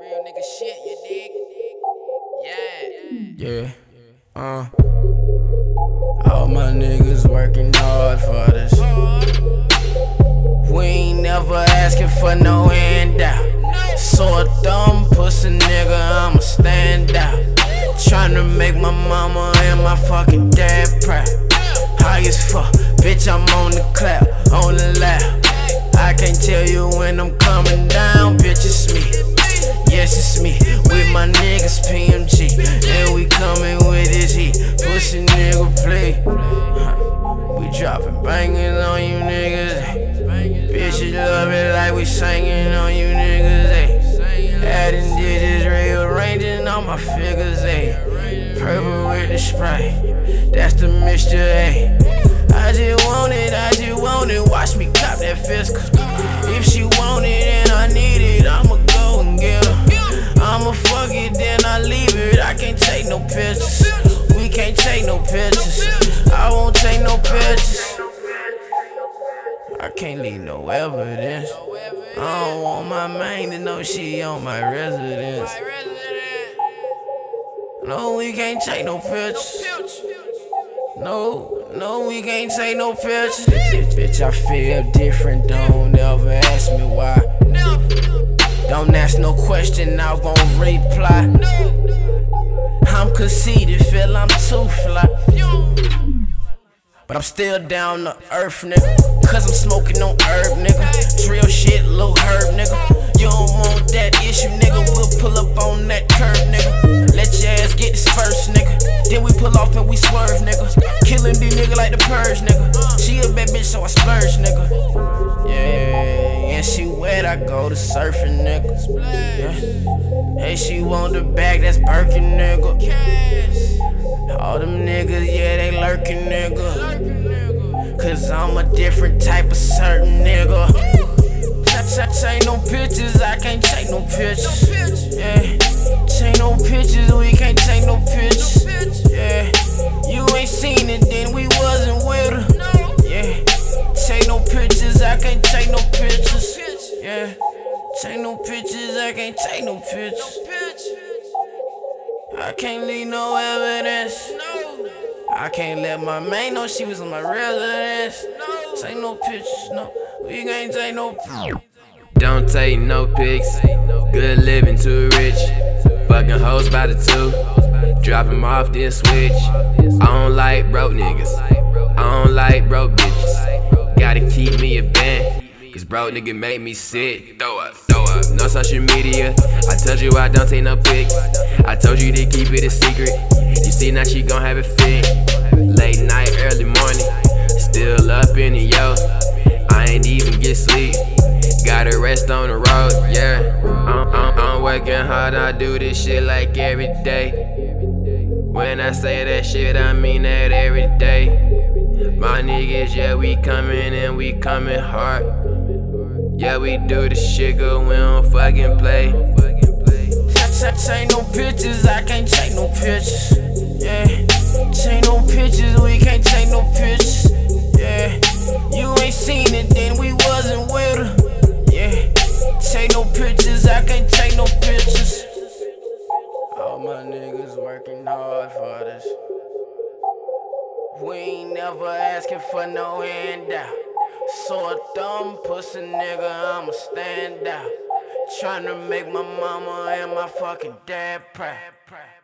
nigga shit, you dig? Yeah. Yeah. Uh. All my niggas working hard for this. We ain't never asking for no handout. So a dumb pussy nigga, I'ma stand out. Tryna make my mama and my fucking dad proud. High as fuck, bitch, I'm on the clap, on the lap. I can't tell you when I'm coming down, bitch, it's me. Niggas PMG. And we coming with this heat, pussy nigga play. We dropping bangers on you niggas. Bitches love it like we singing on you niggas. Ay. Adding digits, rearranging all my figures. Ay. Purple with the spray, that's the mixture. Ay. I just want it, I just want it. Watch me cop that fiscal. If she want it take no pictures. We can't take no pictures. I won't take no pictures. I can't leave no evidence. I don't want my main to know she on my residence. No, we can't take no pictures. No, no, we can't take no pictures. Bitch, I feel different. Don't ever ask me why. Don't ask no question, I won't reply. I'm conceited, feel I'm too fly. But I'm still down to earth, nigga. Cause I'm smoking on herb, nigga. Drill shit, little herb, nigga. You don't want that issue, nigga. We'll pull up on that curb, nigga. Let your ass get dispersed, nigga. Then we pull off and we swerve, nigga. Killing these nigga like the purge, nigga. She a bad bitch, so I splurge, nigga. Yeah, and she wet, I go to surfing, nigga. Yeah. Hey, she want the bag, that's Birkin, nigga. All them niggas, yeah, they lurking, nigga. Cause I'm a different type of certain nigga. Take no pictures, I can't take no pictures. Yeah. Take no pictures, we can't take no pictures. Take no pictures, I can't take no pictures. I can't leave no evidence. I can't let my main know she was on my residence. Take no pictures, no. We can't take no. Don't take no pics. Good living too rich. Fucking hoes by the two. Drop 'em off, then switch. I don't like broke niggas. I don't like broke bitches. Gotta keep me a band. Cause broke nigga make me sick. Throw up, throw up. No social media. I told you I don't take no pics. I told you to keep it a secret. You see now she gon' have it fit. Late night, early morning. Still up in the yo. I ain't even get sleep. Gotta rest on the road, yeah. I'm, I'm, I'm working hard, I do this shit like every day. When I say that shit, I mean that every day. My niggas, yeah, we coming and we coming hard. Yeah, we do this shit good, we don't fucking play. Take no pictures, I can't take no pictures. Yeah. Take no pictures, we can't take no pictures. Yeah. You ain't seen it, then we wasn't with her. Yeah. Take no pictures, I can't take no pictures. All my niggas working hard for this. We ain't never asking for no handout. So a dumb pussy nigga, I'ma stand out. Tryna make my mama and my fucking dad proud.